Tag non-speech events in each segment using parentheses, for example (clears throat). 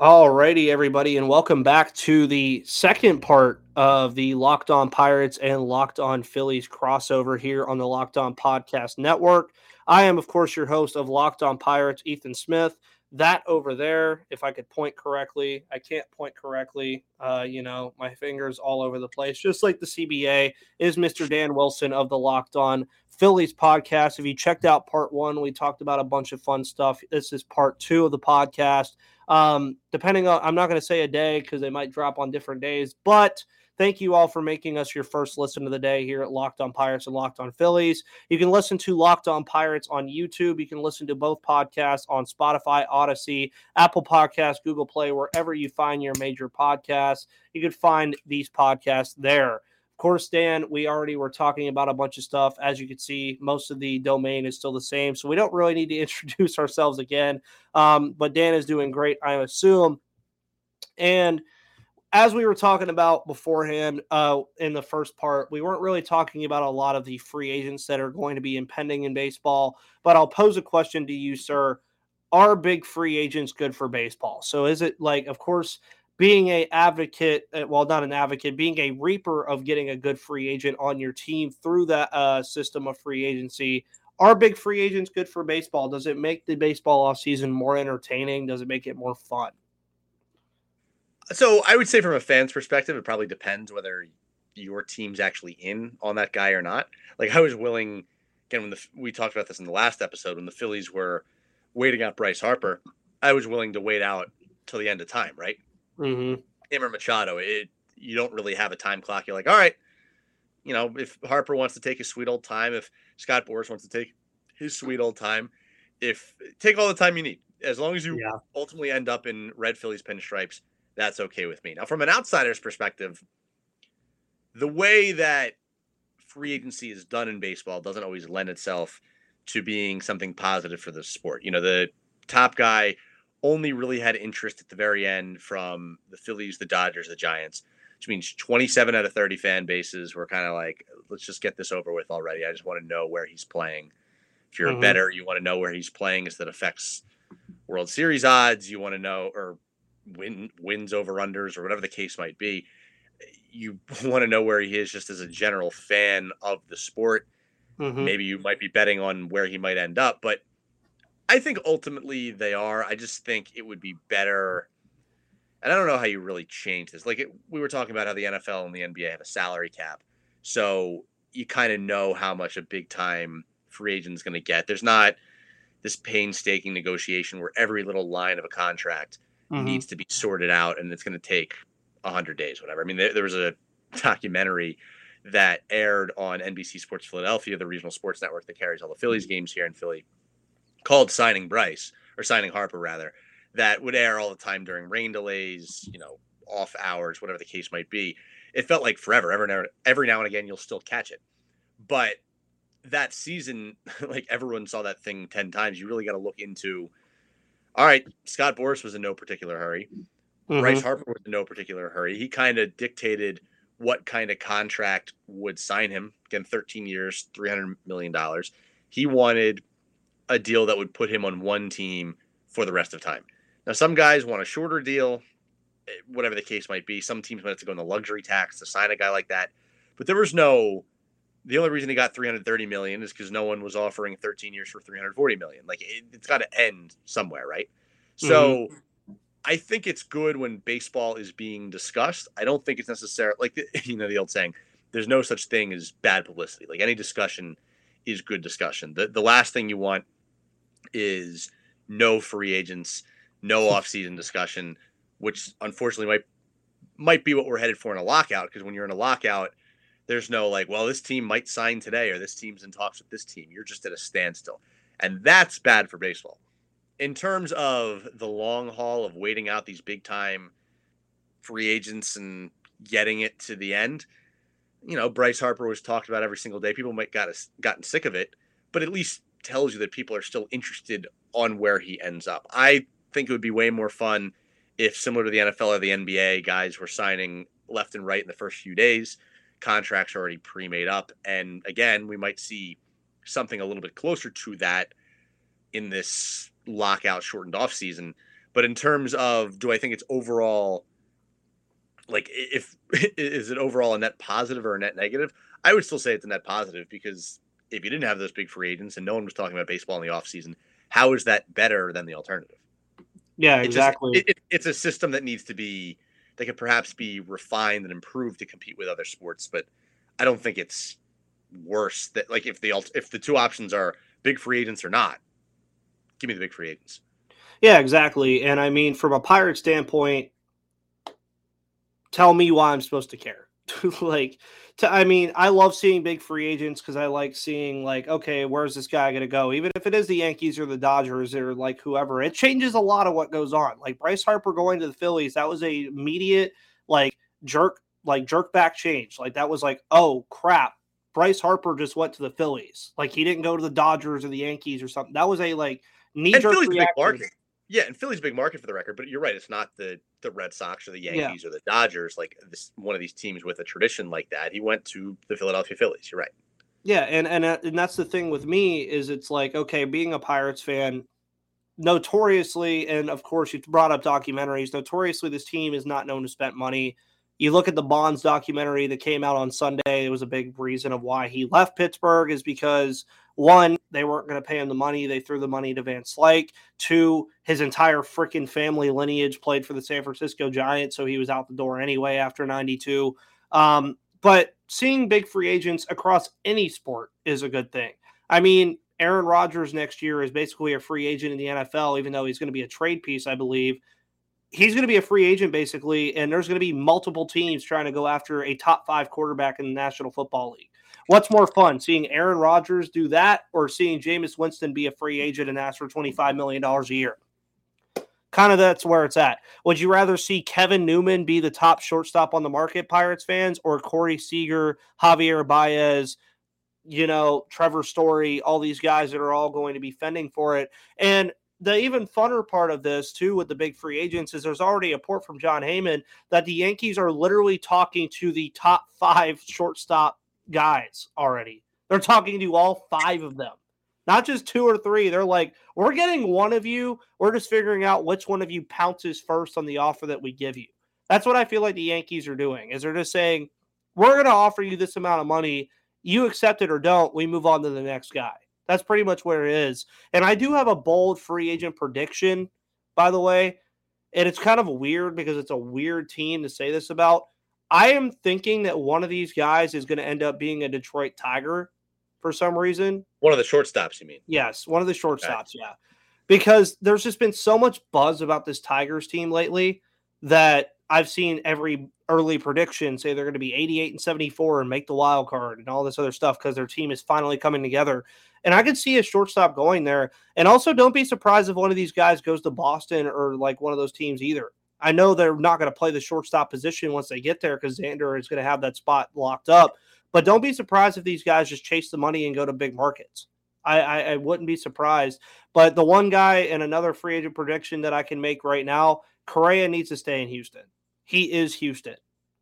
Alrighty, everybody, and welcome back to the second part of the Locked On Pirates and Locked On Phillies crossover here on the Locked On Podcast Network. I am, of course, your host of Locked On Pirates, Ethan Smith. That over there, if I could point correctly, I can't point correctly. Uh, you know, my fingers all over the place, just like the CBA, is Mr. Dan Wilson of the Locked On Phillies podcast. If you checked out part one, we talked about a bunch of fun stuff. This is part two of the podcast. Um, depending on, I'm not going to say a day because they might drop on different days, but thank you all for making us your first listen of the day here at Locked On Pirates and Locked On Phillies. You can listen to Locked On Pirates on YouTube. You can listen to both podcasts on Spotify, Audacy, Apple Podcasts, Google Play, wherever you find your major podcasts. You can find these podcasts there. Of course, Dan, we already were talking about a bunch of stuff. As you can see, most of the domain is still the same. So we don't really need to (laughs) introduce ourselves again. Um, but Dan is doing great, I assume. And as we were talking about beforehand uh, in the first part, we weren't really talking about a lot of the free agents that are going to be impending in baseball. But I'll pose a question to you, sir. Are big free agents good for baseball? So is it like, of course, being a advocate, uh, well, not an advocate, being a reaper of getting a good free agent on your team through that uh, system of free agency. Are big free agents good for baseball? Does it make the baseball offseason more entertaining? Does it make it more fun? So I would say from a fan's perspective, it probably depends whether your team's actually in on that guy or not. Like I was willing, again, when the, we talked about this in the last episode, when the Phillies were waiting out Bryce Harper, I was willing to wait out till the end of time, right? Mm-hmm. Machado, it you don't really have a time clock. You're like, all right, you know, if Harper wants to take his sweet old time, if Scott Boras wants to take his sweet old time, if take all the time you need, as long as you yeah. ultimately end up in red Phillies pinstripes, that's okay with me. Now, from an outsider's perspective, the way that free agency is done in baseball doesn't always lend itself to being something positive for the sport. You know, the top guy only really had interest at the very end from the Phillies, the Dodgers, the Giants, which means 27 out of 30 fan bases were kind of like, let's just get this over with already. I just want to know where he's playing. If you're mm-hmm. a better, you want to know where he's playing as that affects World Series odds. You want to know, or win wins over unders, or whatever the case might be. You (laughs) want to know where he is just as a general fan of the sport. Mm-hmm. Maybe you might be betting on where he might end up, but I think ultimately they are. I just think it would be better. And I don't know how you really change this. Like it, we were talking about how the NFL and the NBA have a salary cap, so you kind of know how much a big time free agent is going to get. There's not this painstaking negotiation where every little line of a contract mm-hmm. needs to be sorted out, and it's going to take hundred days, whatever. I mean, there, there was a documentary that aired on NBC Sports Philadelphia, the regional sports network that carries all the Phillies games here in Philly called signing Bryce or signing Harper rather that would air all the time during rain delays, you know, off hours, whatever the case might be. It felt like forever. Every now, every now and again, you'll still catch it. But that season, (laughs) like everyone saw that thing 10 times. You really got to look into all right, Scott Boras was in no particular hurry. Mm-hmm. Bryce Harper was in no particular hurry. He kind of dictated what kind of contract would sign him. Again, 13 years, $300 million. He wanted a deal that would put him on one team for the rest of time. Now, some guys want a shorter deal, eh, whatever the case might be. Some teams might have to go in the luxury tax to sign a guy like that. But there was no. The only reason he got 330 million is because no one was offering 13 years for 340 million. Like it, has got to end somewhere, right? So mm-hmm. I think it's good when baseball is being discussed. I don't think it's necessary like (laughs) you know the old saying, there's no such thing as bad publicity. Like any discussion is good discussion. The the last thing you want is no free agents, no (laughs) offseason discussion, which unfortunately might might be what we're headed for in a lockout. Because when you're in a lockout, there's no like, well, this team might sign today or this team's in talks with this team. You're just at a standstill. And that's bad for baseball. In terms of the long haul of waiting out these big time free agents and getting it to the end, you know, Bryce Harper was talked about every single day. People might got gotten sick of it, but at least tells you that people are still interested on where he ends up. I think it would be way more fun if, similar to the NFL or the NBA, guys were signing left and right in the first few days, contracts already pre made up. And again, we might see something a little bit closer to that in this lockout shortened off season. But in terms of do I think it's overall like if (laughs) is it overall a net positive or a net negative? I would still say it's a net positive because if you didn't have those big free agents and no one was talking about baseball in the offseason, how is that better than the alternative? Yeah, exactly. Just, it, it, it's a system that needs to be that could perhaps be refined and improved to compete with other sports, but I don't think it's worse that like if the if the two options are big free agents or not, give me the big free agents. Yeah, exactly. And I mean, from a pirate standpoint, tell me why I'm supposed to care. (laughs) like, to, I mean, I love seeing big free agents because I like seeing like, okay, where's this guy going to go? Even if it is the Yankees or the Dodgers or like whoever, it changes a lot of what goes on. Like Bryce Harper going to the Phillies, that was a immediate like jerk, like jerk back change. Like that was like, oh crap, Bryce Harper just went to the Phillies. Like he didn't go to the Dodgers or the Yankees or something. That was a like knee jerk reaction. Yeah, and Philly's a big market for the record, but you're right. It's not the the Red Sox or the Yankees yeah. or the Dodgers, like this one of these teams with a tradition like that. He went to the Philadelphia Phillies. You're right. Yeah, and and uh, and that's the thing with me is it's like okay, being a Pirates fan, notoriously, and of course you brought up documentaries. Notoriously, this team is not known to spend money. You look at the Bonds documentary that came out on Sunday. It was a big reason of why he left Pittsburgh is because one, they weren't going to pay him the money. They threw the money to Van Slyke. Two, his entire freaking family lineage played for the San Francisco Giants, so he was out the door anyway after 92. Um, but seeing big free agents across any sport is a good thing. I mean, Aaron Rodgers next year is basically a free agent in the NFL, even though he's going to be a trade piece, I believe. He's going to be a free agent basically, and there's going to be multiple teams trying to go after a top five quarterback in the National Football League. What's more fun, seeing Aaron Rodgers do that or seeing Jameis Winston be a free agent and ask for $25 million a year? Kind of that's where it's at. Would you rather see Kevin Newman be the top shortstop on the market, Pirates fans, or Corey Seager, Javier Baez, you know, Trevor Story, all these guys that are all going to be fending for it? And the even funner part of this too with the big free agents is there's already a report from Jon Heyman that the Yankees are literally talking to the top five shortstop guys already. They're talking to all five of them, not just two or three. They're like, we're getting one of you. We're just figuring out which one of you pounces first on the offer that we give you. That's what I feel like the Yankees are doing. Is they're just saying, we're going to offer you this amount of money. You accept it or don't. We move on to the next guy. That's pretty much where it is. And I do have a bold free agent prediction, by the way. And it's kind of weird because it's a weird team to say this about. I am thinking that one of these guys is going to end up being a Detroit Tiger for some reason. One of the shortstops, you mean? Yes, one of the shortstops, okay. yeah. Because there's just been so much buzz about this Tigers team lately that I've seen every early prediction say they're going to be 88 and 74 and make the wild card and all this other stuff because their team is finally coming together. And I could see a shortstop going there. And also, don't be surprised if one of these guys goes to Boston or like one of those teams either. I know they're not going to play the shortstop position once they get there because Xander is going to have that spot locked up. But don't be surprised if these guys just chase the money and go to big markets. I, I, I wouldn't be surprised. But the one guy and another free agent prediction that I can make right now, Correa needs to stay in Houston. He is Houston.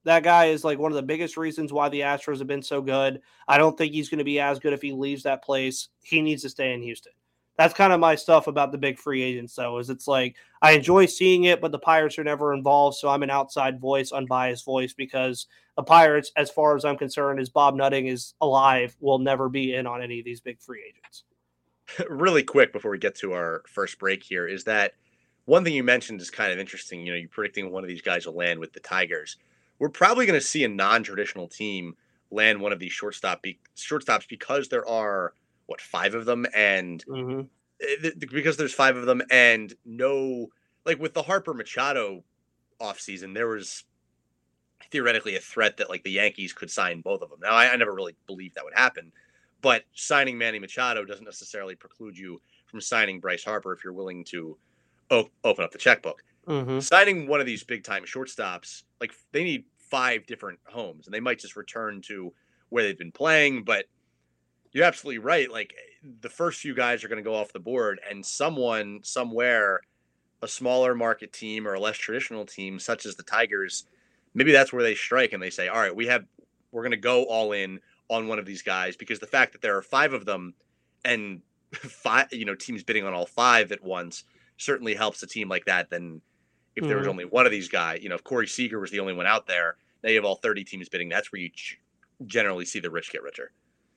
That guy is like one of the biggest reasons why the Astros have been so good. I don't think he's going to be as good if he leaves that place. He needs to stay in Houston that's kind of my stuff about the big free agents though is it's like i enjoy seeing it but the pirates are never involved so i'm an outside voice unbiased voice because the pirates as far as i'm concerned as bob nutting is alive will never be in on any of these big free agents. (laughs) Really quick before we get to our first break here is that one thing you mentioned is kind of interesting you know you're predicting one of these guys will land with the tigers. We're probably going to see a non-traditional team land one of these shortstop be- shortstops because there are what five of them, and mm-hmm. Eh, because there's five of them, and no like with the Harper Machado offseason, there was theoretically a threat that like the Yankees could sign both of them. Now I, I never really believed that would happen, but signing Manny Machado doesn't necessarily preclude you from signing Bryce Harper if you're willing to o- open up the checkbook. Mm-hmm. Signing one of these big time shortstops, like they need five different homes, and they might just return to where they've been playing, but you're absolutely right. Like the first few guys are going to go off the board, and someone somewhere, a smaller market team or a less traditional team, such as the Tigers, maybe that's where they strike and they say, "All right, we have, we're going to go all in on one of these guys," because the fact that there are five of them, and five, you know, teams bidding on all five at once, certainly helps a team like that than if mm-hmm. there was mm-hmm. only one of these guys. You know, if Corey Seager was the only one out there, now you have all 30 teams bidding. That's where you generally see the rich get richer.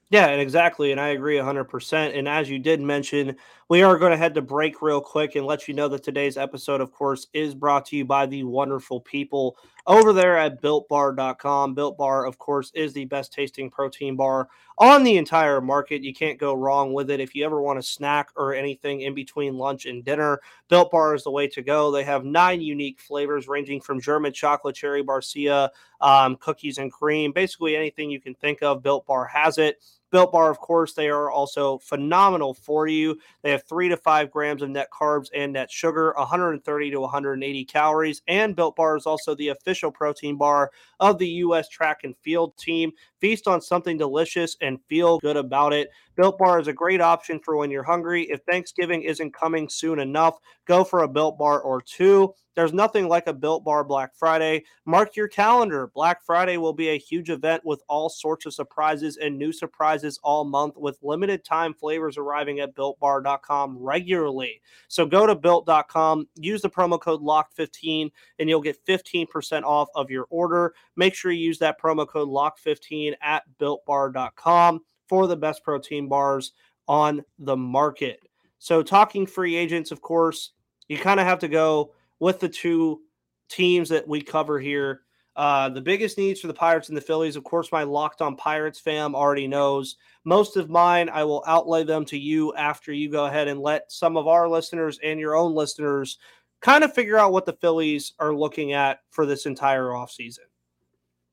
Yeah, and exactly. And I agree 100%. And as you did mention, we are going to head to break real quick and let you know that today's episode, of course, is brought to you by the wonderful people over there at builtbar.com. Built Bar, of course, is the best tasting protein bar on the entire market. You can't go wrong with it. If you ever want a snack or anything in between lunch and dinner, Built Bar is the way to go. They have nine unique flavors ranging from German chocolate, cherry barcia, um, cookies and cream. Basically, anything you can think of, Built Bar has it. Built Bar, of course, they are also phenomenal for you. They have three to five grams of net carbs and net sugar, 130 to 180 calories. And Built Bar is also the official protein bar of the U.S. track and field team. Feast on something delicious and feel good about it. Built Bar is a great option for when you're hungry. If Thanksgiving isn't coming soon enough, go for a Built Bar or two. There's nothing like a Built Bar Black Friday. Mark your calendar. Black Friday will be a huge event with all sorts of surprises and new surprises all month with limited time flavors arriving at builtbar.com regularly. So go to built.com, use the promo code LOCK15 and you'll get 15% off of your order. Make sure you use that promo code LOCK15 at builtbar.com for the best protein bars on the market. So, talking free agents, of course, you kind of have to go with the two teams that we cover here. Uh, the biggest needs for the Pirates and the Phillies, of course, my locked on Pirates fam already knows. Most of mine, I will outlay them to you after you go ahead and let some of our listeners and your own listeners kind of figure out what the Phillies are looking at for this entire offseason.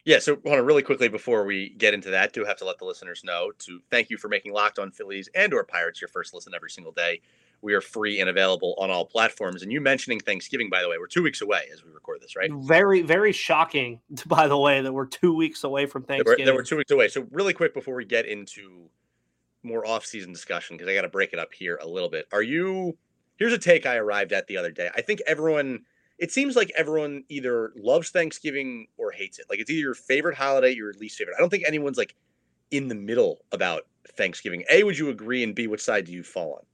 Yeah, so hold on really quickly before we get into that, do have to let the listeners know to thank you for making Locked On Phillies and or Pirates your first listen every single day. We are free and available on all platforms. And you mentioning Thanksgiving, by the way, we're two weeks away as we record this, right? Very, very shocking, (laughs) by the way, that we're two weeks away from Thanksgiving. That we're, two weeks away. So really quick before we get into more off-season discussion, because I got to break it up here a little bit. Are you? Here's a take I arrived at the other day. I think everyone it seems like everyone either loves Thanksgiving or hates it. Like it's either your favorite holiday, or your least favorite. I don't think anyone's like in the middle about Thanksgiving. A, would you agree? And B, what side do you fall on?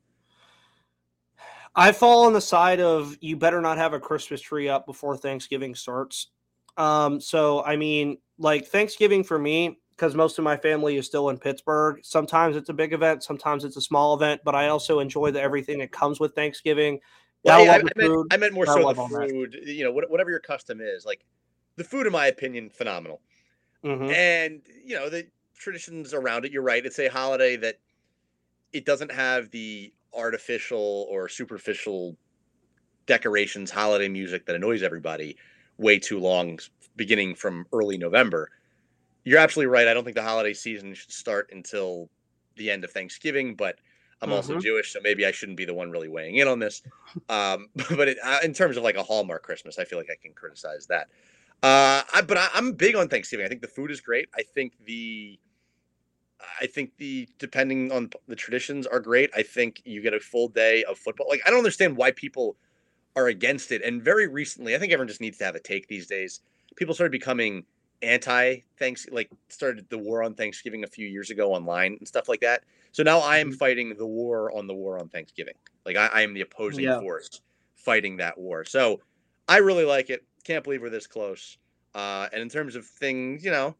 I fall on the side of you better not have a Christmas tree up before Thanksgiving starts. Um, so I mean, like Thanksgiving for me, because most of my family is still in Pittsburgh. Sometimes it's a big event, sometimes it's a small event, but I also enjoy the everything that comes with Thanksgiving. Well, yeah, I, I, meant, I, meant, more so the food. That. You know, whatever your custom is, like the food, in my opinion, phenomenal. Mm-hmm. And you know the traditions around it. You're right. It's a holiday that it doesn't have the artificial or superficial decorations, holiday music that annoys everybody way too long, beginning from early November. You're absolutely right. I don't think the holiday season should start until the end of Thanksgiving, but I'm mm-hmm. also Jewish, so maybe I shouldn't be the one really weighing in on this. Um, (laughs) but it, uh, in terms of like a Hallmark Christmas, I feel like I can criticize that. Uh, I, but I, am big on Thanksgiving. I think the food is great. I think the, I think the depending on the traditions are great. I think you get a full day of football. Like I don't understand why people are against it. And very recently, I think everyone just needs to have a take these days. People started becoming anti thanks like started the war on Thanksgiving a few years ago online and stuff like that. So now I am mm-hmm. fighting the war on the war on Thanksgiving. Like I, I am the opposing yeah. force fighting that war. So I really like it. Can't believe we're this close. Uh, and in terms of things, you know,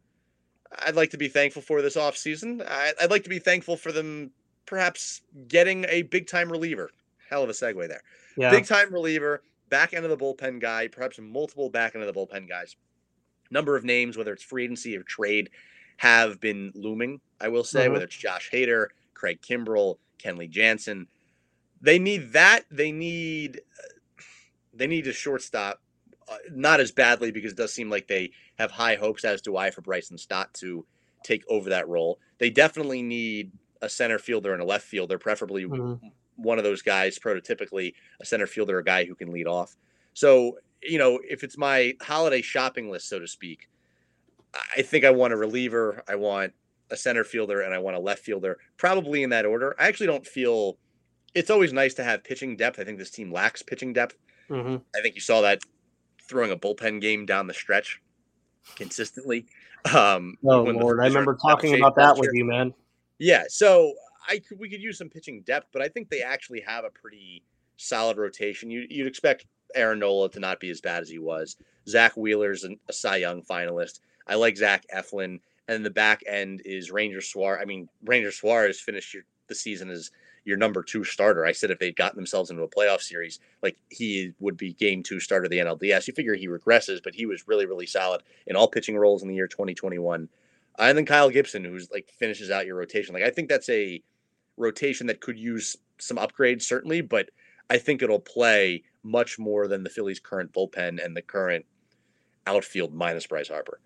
I'd like to be thankful for this off season. I, I'd like to be thankful for them perhaps getting a big time reliever. Hell of a segue there. Yeah. Big time reliever, back end of the bullpen guy, perhaps multiple back end of the bullpen guys. Number of names, whether it's free agency or trade, have been looming. I will say, mm-hmm. whether it's Josh Hader, Craig Kimbrel, Kenley Jansen. They need that. They need they need a shortstop, uh, not as badly because it does seem like they have high hopes, as do I, for Bryson Stott to take over that role. They definitely need a center fielder and a left fielder, preferably mm-hmm. one of those guys, prototypically a center fielder, a guy who can lead off. So, you know, if it's my holiday shopping list, so to speak, I think I want a reliever. I want a center fielder and I want a left fielder, probably in that order. I actually don't feel it's always nice to have pitching depth. I think this team lacks pitching depth. Mm-hmm. I think you saw that throwing a bullpen game down the stretch consistently. Um, oh Lord, I remember talking about that with you, man. Yeah, so I could we could use some pitching depth, but I think they actually have a pretty solid rotation. You, you'd expect Aaron Nola to not be as bad as he was. Zack Wheeler's a Cy Young finalist. I like Zach Eflin. And the back end is Ranger Suarez. I mean, Ranger Suarez finished your, the season as your number two starter. I said if they'd gotten themselves into a playoff series, like he would be game two starter of the NLDS. You figure he regresses, but he was really, really solid in all pitching roles in the year 2021. And then Kyle Gibson, who's like finishes out your rotation. Like I think that's a rotation that could use some upgrades, certainly, but I think it'll play much more than the Phillies' current bullpen and the current outfield minus Bryce Harper.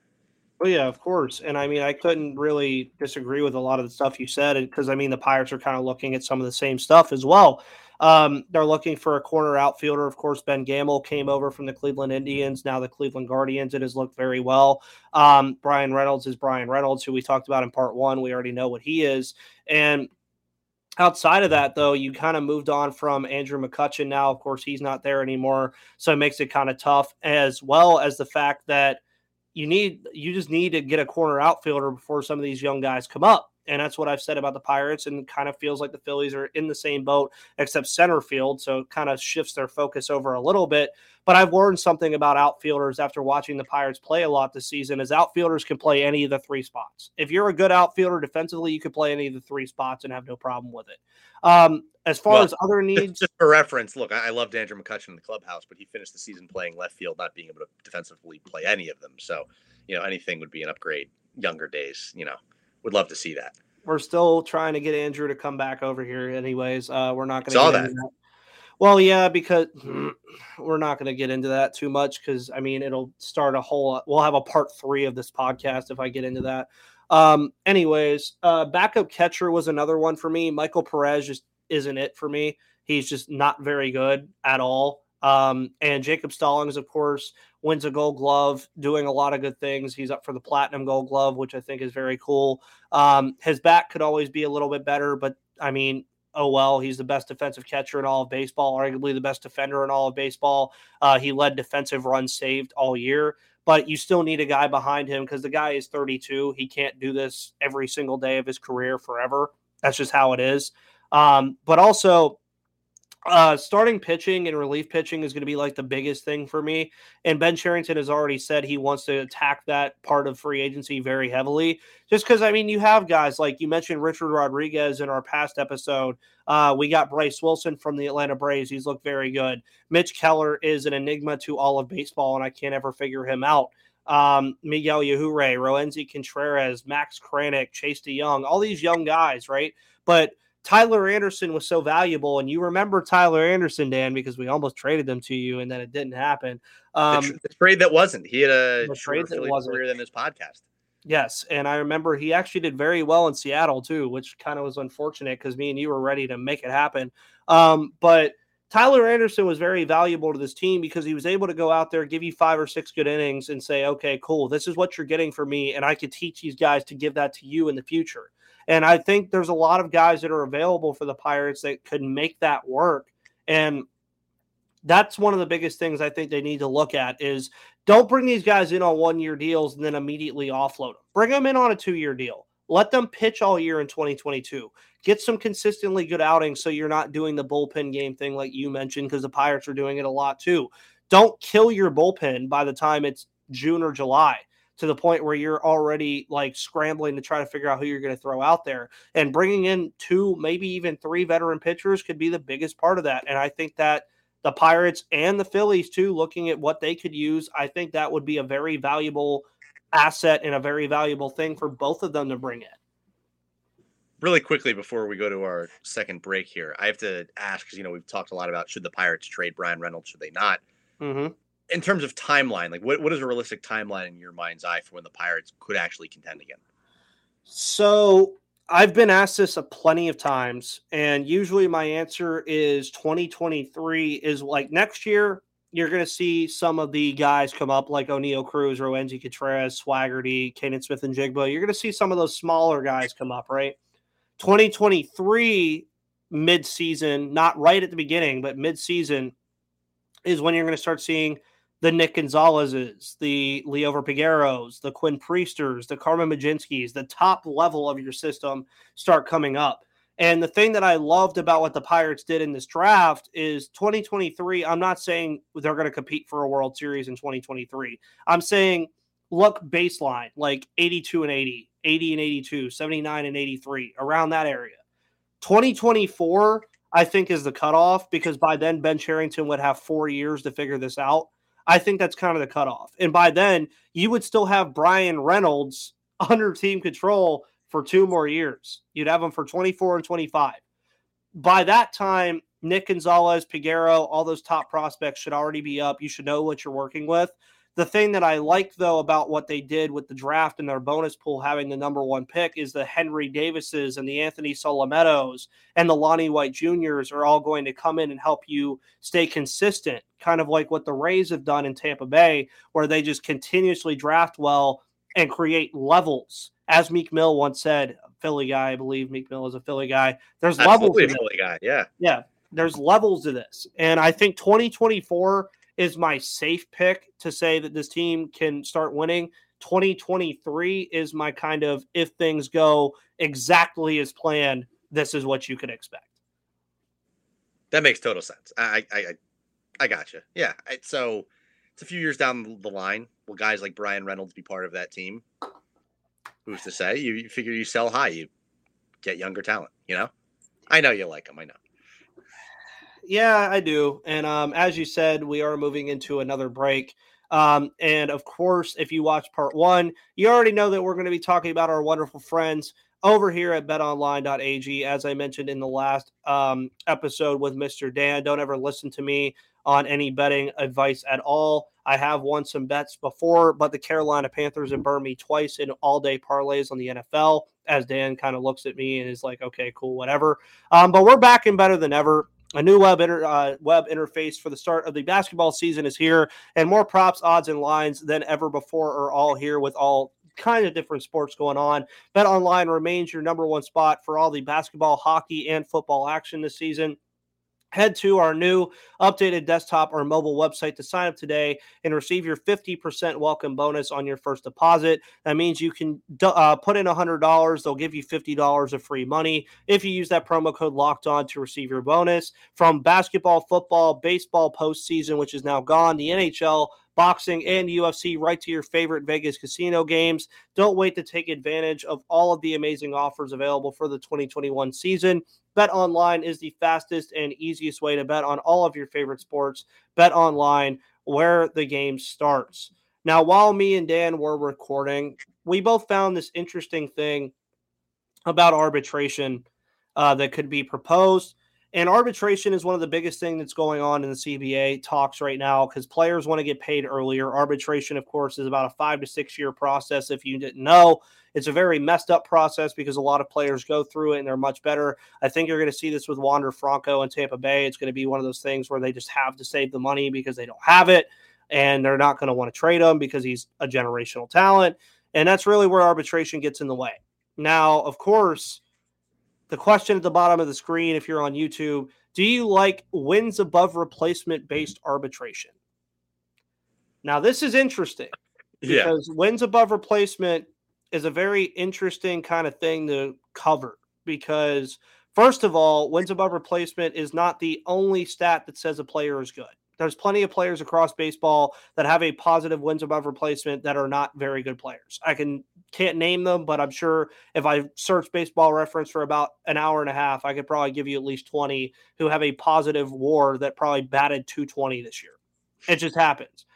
Oh yeah, of course. And I mean, I couldn't really disagree with a lot of the stuff you said because I mean, the Pirates are kind of looking at some of the same stuff as well. Um, they're looking for a corner outfielder. Of course, Ben Gamel came over from the Cleveland Indians, now the Cleveland Guardians. It has looked very well. Um, Bryan Reynolds is Bryan Reynolds, who we talked about in part one. We already know what he is. And outside of that, though, you kind of moved on from Andrew McCutchen. Now, of course, he's not there anymore. So it makes it kind of tough, as well as the fact that you need you just need to get a corner outfielder before some of these young guys come up. And that's what I've said about the Pirates, and kind of feels like the Phillies are in the same boat, except center field. So it kind of shifts their focus over a little bit. But I've learned something about outfielders after watching the Pirates play a lot this season is outfielders can play any of the three spots. If you're a good outfielder defensively, you can play any of the three spots and have no problem with it. Um, as far well, as other (laughs) needs, just for reference, look, I, I loved Andrew McCutchen in the clubhouse, but he finished the season playing left field, not being able to defensively play any of them. So, you know, anything would be an upgrade. Younger days, you know, would love to see that. We're still trying to get Andrew to come back over here, anyways. Uh, we're not going to saw that. that. Well, yeah, because (clears throat) we're not going to get into that too much because I mean it'll start a whole. We'll have a part three of this podcast if I get into that. Um, anyways, uh, backup catcher was another one for me. Michael Perez just isn't it for me. He's just not very good at all. Um, and Jacob Stallings, of course, wins a Gold Glove, doing a lot of good things. He's up for the Platinum Gold Glove, which I think is very cool. Um, his back could always be a little bit better, but I mean, oh well, he's the best defensive catcher in all of baseball, arguably the best defender in all of baseball. Uh, he led defensive runs saved all year, but you still need a guy behind him because the guy is 32. He can't do this every single day of his career forever. That's just how it is. Um, but also, uh, starting pitching and relief pitching is going to be like the biggest thing for me. And Ben Cherington has already said he wants to attack that part of free agency very heavily. Just because, I mean, you have guys like you mentioned Richard Rodriguez in our past episode. Uh, we got Bryce Wilson from the Atlanta Braves. He's looked very good. Mitch Keller is an enigma to all of baseball, and I can't ever figure him out. Um, Miguel Yajure, Roansy Contreras, Max Kranick, Chase DeYoung, all these young guys, right? But – Tyler Anderson was so valuable, and you remember Tyler Anderson, Dan, because we almost traded them to you, and then it didn't happen. Um, the, the trade that wasn't. He had a trade that wasn't career than his podcast. Yes, and I remember he actually did very well in Seattle too, which kind of was unfortunate because me and you were ready to make it happen. Um, but Tyler Anderson was very valuable to this team because he was able to go out there, give you five or six good innings, and say, "Okay, cool, this is what you're getting for me," and I could teach these guys to give that to you in the future. And I think there's a lot of guys that are available for the Pirates that could make that work. And that's one of the biggest things I think they need to look at is don't bring these guys in on one year deals and then immediately offload them. Bring them in on a two year deal. Let them pitch all year in 2022. Get some consistently good outings so you're not doing the bullpen game thing like you mentioned because the Pirates are doing it a lot too. Don't kill your bullpen by the time it's June or July to the point where you're already like scrambling to try to figure out who you're going to throw out there. And bringing in two, maybe even three veteran pitchers could be the biggest part of that. And I think that the Pirates and the Phillies, too, looking at what they could use, I think that would be a very valuable asset and a very valuable thing for both of them to bring in. Really quickly before we go to our second break here, I have to ask because you know we've talked a lot about should the Pirates trade Bryan Reynolds, should they not? Mm-hmm in terms of timeline, like what, what is a realistic timeline in your mind's eye for when the Pirates could actually contend again? So I've been asked this a plenty of times, and usually my answer is 2023 is like next year. You're going to see some of the guys come up like Oneil Cruz, Roansy Contreras, Swaggerty, Canaan Smith-Njigba. You're going to see some of those smaller guys come up, right? 2023 mid-season, not right at the beginning, but mid-season is when you're going to start seeing – the Nick Gonzalez's, the Liover Pegueros, the Quinn Priesters, the Carmen Mlodzinskis, the top level of your system start coming up. And the thing that I loved about what the Pirates did in this draft is 2023. I'm not saying they're going to compete for a World Series in 2023. I'm saying look baseline like 82 and 80, 80 and 82, 79 and 83, around that area. 2024, I think, is the cutoff because by then Ben Cherington would have four years to figure this out. I think that's kind of the cutoff. And by then, you would still have Bryan Reynolds (laughs) under team control for two more years. You'd have him for 24 and 25. By that time, Nick Gonzalez, Peguero, all those top prospects should already be up. You should know what you're working with. The thing that I like though about what they did with the draft and their bonus pool having the number one pick is the Henry Davises and the Anthony Solometos and the Lonnie White Juniors are all going to come in and help you stay consistent, kind of like what the Rays have done in Tampa Bay, where they just continuously draft well and create levels. As Meek Mill once said, Philly guy, I believe Meek Mill is a Philly guy. There's Absolutely levels. Philly guy, yeah, yeah. There's levels to this, and I think 2024 is my safe pick to say that this team can start winning. 2023 is my kind of if things go exactly as planned, this is what you could expect. That makes total sense. I I I, I got you. Yeah. So it's a few years down the line. Will guys like Bryan Reynolds be part of that team? Who's to say? You, you figure you sell high, you get younger talent. You know, I know you like them. I know. Yeah, I do. And um, as you said, we are moving into another break. Um, and of course, if you watch part one, you already know that we're going to be talking about our wonderful friends over here at betonline.ag. As I mentioned in the last um, episode with Mr. Dan, don't ever listen to me on any betting advice at all. I have won some bets before, but the Carolina Panthers have burned me twice in all day parlays on the NFL. As Dan kind of looks at me and is like, okay, cool, whatever. Um, but we're back and better than ever. A new web inter, uh, web interface for the start of the basketball season is here, and more props, odds, and lines than ever before are all here with all kind of different sports going on. Bet Online remains your number one spot for all the basketball, hockey, and football action this season. Head to our new updated desktop or mobile website to sign up today and receive your 50% welcome bonus on your first deposit. That means you can uh, put in $100, they'll give you $50 of free money if you use that promo code locked on to receive your bonus. From basketball, football, baseball postseason, which is now gone, the NHL, boxing, and UFC right to your favorite Vegas casino games. Don't wait to take advantage of all of the amazing offers available for the 2021 season. Bet online is the fastest and easiest way to bet on all of your favorite sports. Bet online where the game starts. Now, while me and Dan were recording, we both found this interesting thing about arbitration uh, that could be proposed. And arbitration is one of the biggest things that's going on in the CBA talks right now because players want to get paid earlier. Arbitration, of course, is about a five to six year process. If you didn't know, it's a very messed up process because a lot of players go through it and they're much better. I think you're going to see this with Wander Franco and Tampa Bay. It's going to be one of those things where they just have to save the money because they don't have it and they're not going to want to trade him because he's a generational talent. And that's really where arbitration gets in the way. Now, of course, the question at the bottom of the screen, if you're on YouTube, do you like wins above replacement based arbitration? Now, this is interesting because yeah. wins above replacement is a very interesting kind of thing to cover because, first of all, wins above replacement is not the only stat that says a player is good. There's plenty of players across baseball that have a positive wins above replacement that are not very good players. I can can't name them, but I'm sure if I search baseball reference for about an hour and a half, I could probably give you at least 20 who have a positive war that probably batted 220 this year. It just happens.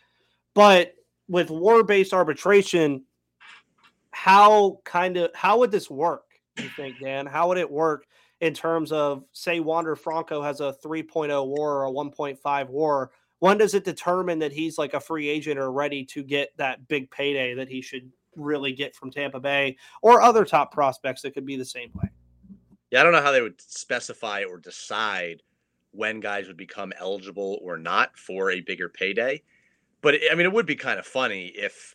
But with war based arbitration, how kind of how would this work? You think, Dan? How would it work in terms of say Wander Franco has a 3.0 war or a 1.5 war? When does it determine that he's like a free agent or ready to get that big payday that he should really get from Tampa Bay or other top prospects that could be the same way? Yeah, I don't know how they would specify or decide when guys would become eligible or not for a bigger payday. But I mean, it would be kind of funny if,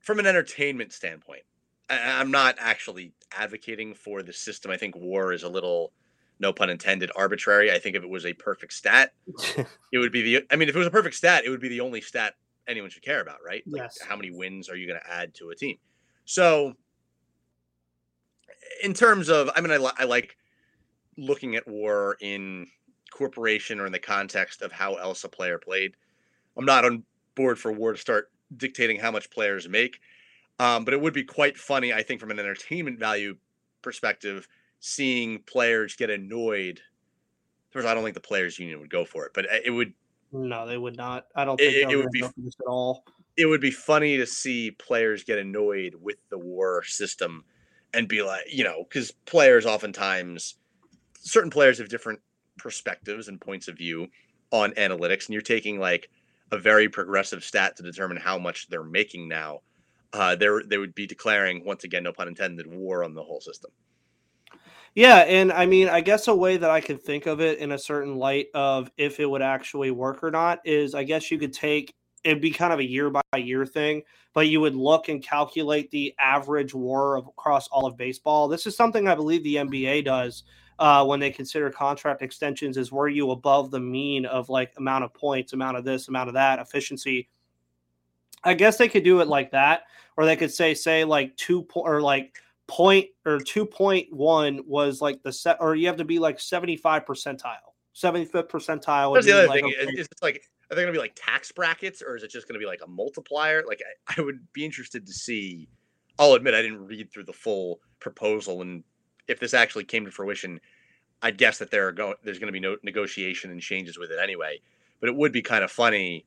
from an entertainment standpoint, I'm not actually advocating for the system. I think war is a little, no pun intended, arbitrary. I think if it was a perfect stat, (laughs) it would be the. I mean, if it was a perfect stat, it would be the only stat anyone should care about, right? Like, yes. How many wins are you going to add to a team? So in terms of, I mean, I, li- I like looking at war in corporation or in the context of how else a player played. I'm not on board for war to start dictating how much players make, um, but it would be quite funny, I think, from an entertainment value perspective, seeing players get annoyed. First, I don't think the players' union would go for it, but it would. No, they would not. I don't think it, it would be at all. It would be funny to see players get annoyed with the war system and be like, you know, because players oftentimes, certain players have different perspectives and points of view on analytics, and you're taking like a very progressive stat to determine how much they're making now. Uh, there, they would be declaring once again, no pun intended, war on the whole system. Yeah, and I mean, I guess a way that I could think of it in a certain light of if it would actually work or not is I guess you could take it'd be kind of a year by year thing, but you would look and calculate the average war across all of baseball. This is something I believe the NBA does uh, when they consider contract extensions is were you above the mean of like amount of points, amount of this, amount of that, efficiency. I guess they could do it like that, or they could say, say like two po- or like point or two point one was like the set, or you have to be like seventy five percentile, seventy fifth percentile. That's the other like, thing. Okay. It's like are they going to be like tax brackets, or is it just going to be like a multiplier? Like I, I would be interested to see. I'll admit I didn't read through the full proposal and if this actually came to fruition, I'd guess that there are go- there's going to be no negotiation and changes with it anyway. But it would be kind of funny,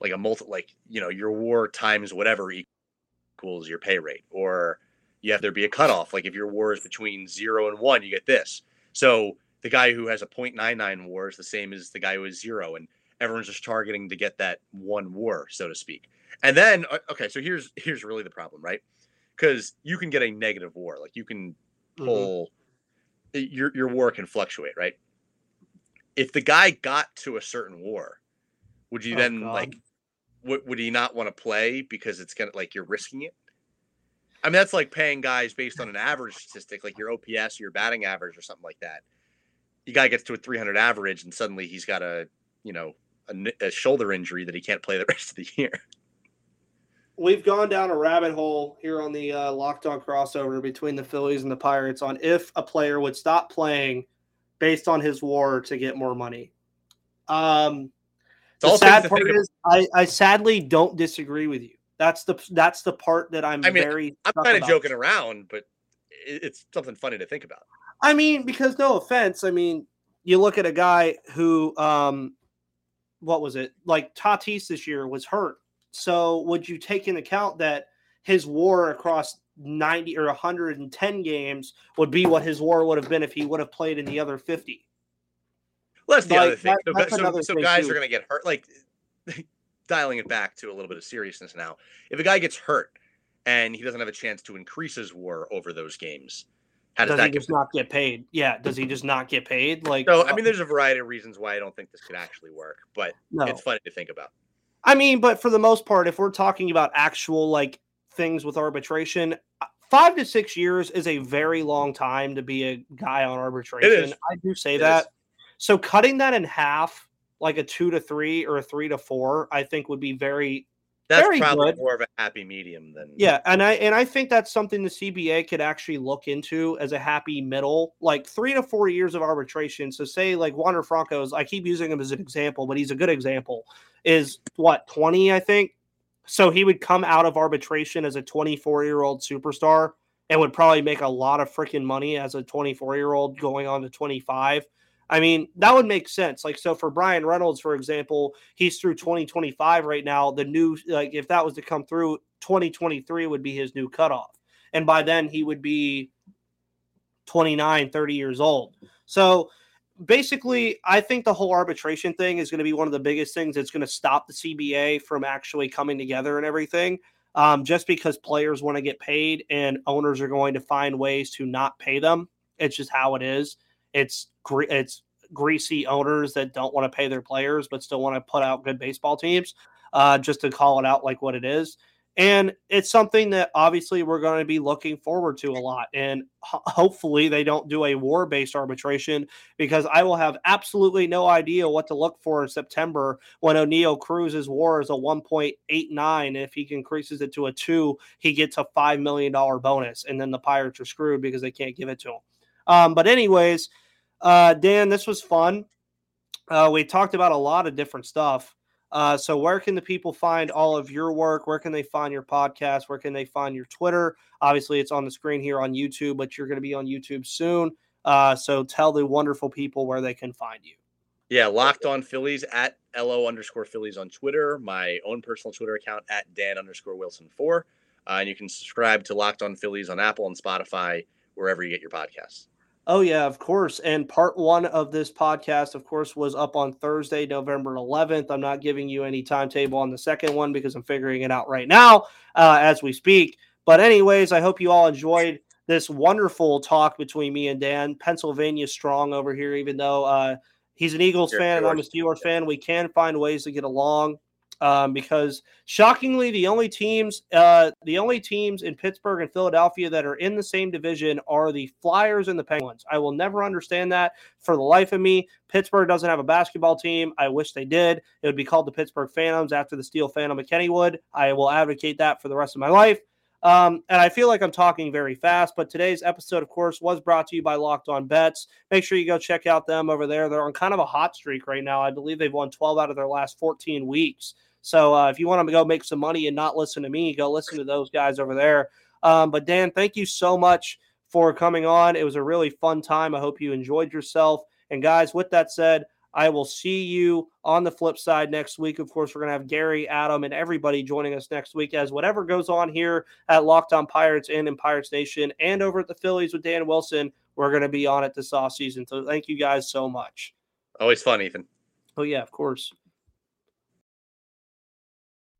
like a multi, like you know, your war times whatever equals your pay rate, or you have there be a cutoff. Like if your war is between zero and one, you get this. So the guy who has a 0.99 war is the same as the guy who has zero, and everyone's just targeting to get that one war, so to speak. And then, okay, so here's here's really the problem, right? Because you can get a negative war, like you can Mm-hmm. pull mm-hmm. your your war can fluctuate, right? If the guy got to a certain war, would you oh, then God. like would, would he not want to play because it's gonna like you're risking it? I mean, that's like paying guys based on an average statistic, like your OPS or your batting average or something like that. The guy gets to a 300 average and suddenly he's got a, you know, a, a shoulder injury that he can't play the (laughs) rest of the year we've gone down a rabbit hole here on the uh, locked on crossover between the Phillies and the Pirates on if a player would stop playing based on his WAR to get more money. Um, the sad part is, I, I sadly don't disagree with you. That's the that's the part that I'm I mean, very. I'm kind of joking around, but it's something funny to think about. I mean, because no offense, I mean, you look at a guy who, um, what was it like? Tatis this year was hurt so would you take in account that his war across 90 or 110 games would be what his war would have been if he would have played in the other 50? Well, that's the like, other thing. That, so, so, so guys too. are going to get hurt. Like dialing it back to a little bit of seriousness now. If a guy gets hurt and he doesn't have a chance to increase his war over those games, how does, does he just not get paid? Yeah, does he just not get paid? Like, so I mean, there's a variety of reasons why I don't think this could actually work, but no. it's funny to think about. I mean, but for the most part, if we're talking about actual like things with arbitration, uh, five to six years is a very long time to be a guy on arbitration. I do say it that. Is. So cutting that in half, like a two to three or a three to four, I think would be very that's very probably good. more of a happy medium than yeah and i and i think that's something the cba could actually look into as a happy middle like three to four years of arbitration. So say like wander franco's i keep using him as an example but he's a good example is what 20 i think? So he would come out of arbitration as a 24 year old superstar and would probably make a lot of freaking money as a 24 year old going on to 25 I mean, that would make sense. Like, so for Bryan Reynolds, for example, he's through 2025 right now. The new, like, if that was to come through, 2023 would be his new cutoff. And by then he would be 29, 30 years old. So basically, I think the whole arbitration thing is going to be one of the biggest things that's going to stop the CBA from actually coming together and everything. Um, just because players want to get paid and owners are going to find ways to not pay them. It's just how it is. It's it's greasy owners that don't want to pay their players but still want to put out good baseball teams. Uh, just to call it out like what it is. And it's something that obviously we're going to be looking forward to a lot. And ho- hopefully they don't do a war based arbitration because I will have absolutely no idea what to look for in September when Oneil Cruz's war is a 1.89. If he increases it to a two, he gets a $5 million bonus. And then the Pirates are screwed because they can't give it to him. Um, but, anyways, uh, Dan, this was fun. Uh, we talked about a lot of different stuff. Uh, so, where can the people find all of your work? Where can they find your podcast? Where can they find your Twitter? Obviously, it's on the screen here on YouTube, but you're going to be on YouTube soon. Uh, so, tell the wonderful people where they can find you. Yeah, locked on Phillies at lo underscore Phillies on Twitter. My own personal Twitter account at Dan underscore Wilson four, uh, and you can subscribe to Locked On Phillies on Apple and Spotify wherever you get your podcasts. Oh, yeah, of course. And part one of this podcast, of course, was up on Thursday, November 11th. I'm not giving you any timetable on the second one because I'm figuring it out right now uh, as we speak. But, anyways, I hope you all enjoyed this wonderful talk between me and Dan. Pennsylvania strong over here, even though uh, he's an Eagles fan and I'm a Steelers fan. We can find ways to get along um, because shockingly, the only teams, uh, the only teams in Pittsburgh and Philadelphia that are in the same division are the Flyers and the Penguins. I will never understand that for the life of me. Pittsburgh doesn't have a basketball team. I wish they did. It would be called the Pittsburgh Phantoms after the Steel Phantom of Kennywood. I will advocate that for the rest of my life. Um, and I feel like I'm talking very fast, but today's episode, of course, was brought to you by Locked On Bets. Make sure you go check out them over there. They're on kind of a hot streak right now. I believe they've won 12 out of their last 14 weeks. So uh, if you want to go make some money and not listen to me, go listen to those guys over there. Um, but Dan, thank you so much for coming on. It was a really fun time. I hope you enjoyed yourself. And guys, with that said, I will see you on the flip side next week. Of course, we're going to have Gary, Adam, and everybody joining us next week as whatever goes on here at Locked On Pirates and in Pirates Nation and over at the Phillies with Dan Wilson. We're going to be on it this off season. So thank you guys so much. Always fun, Ethan. Oh, yeah, of course.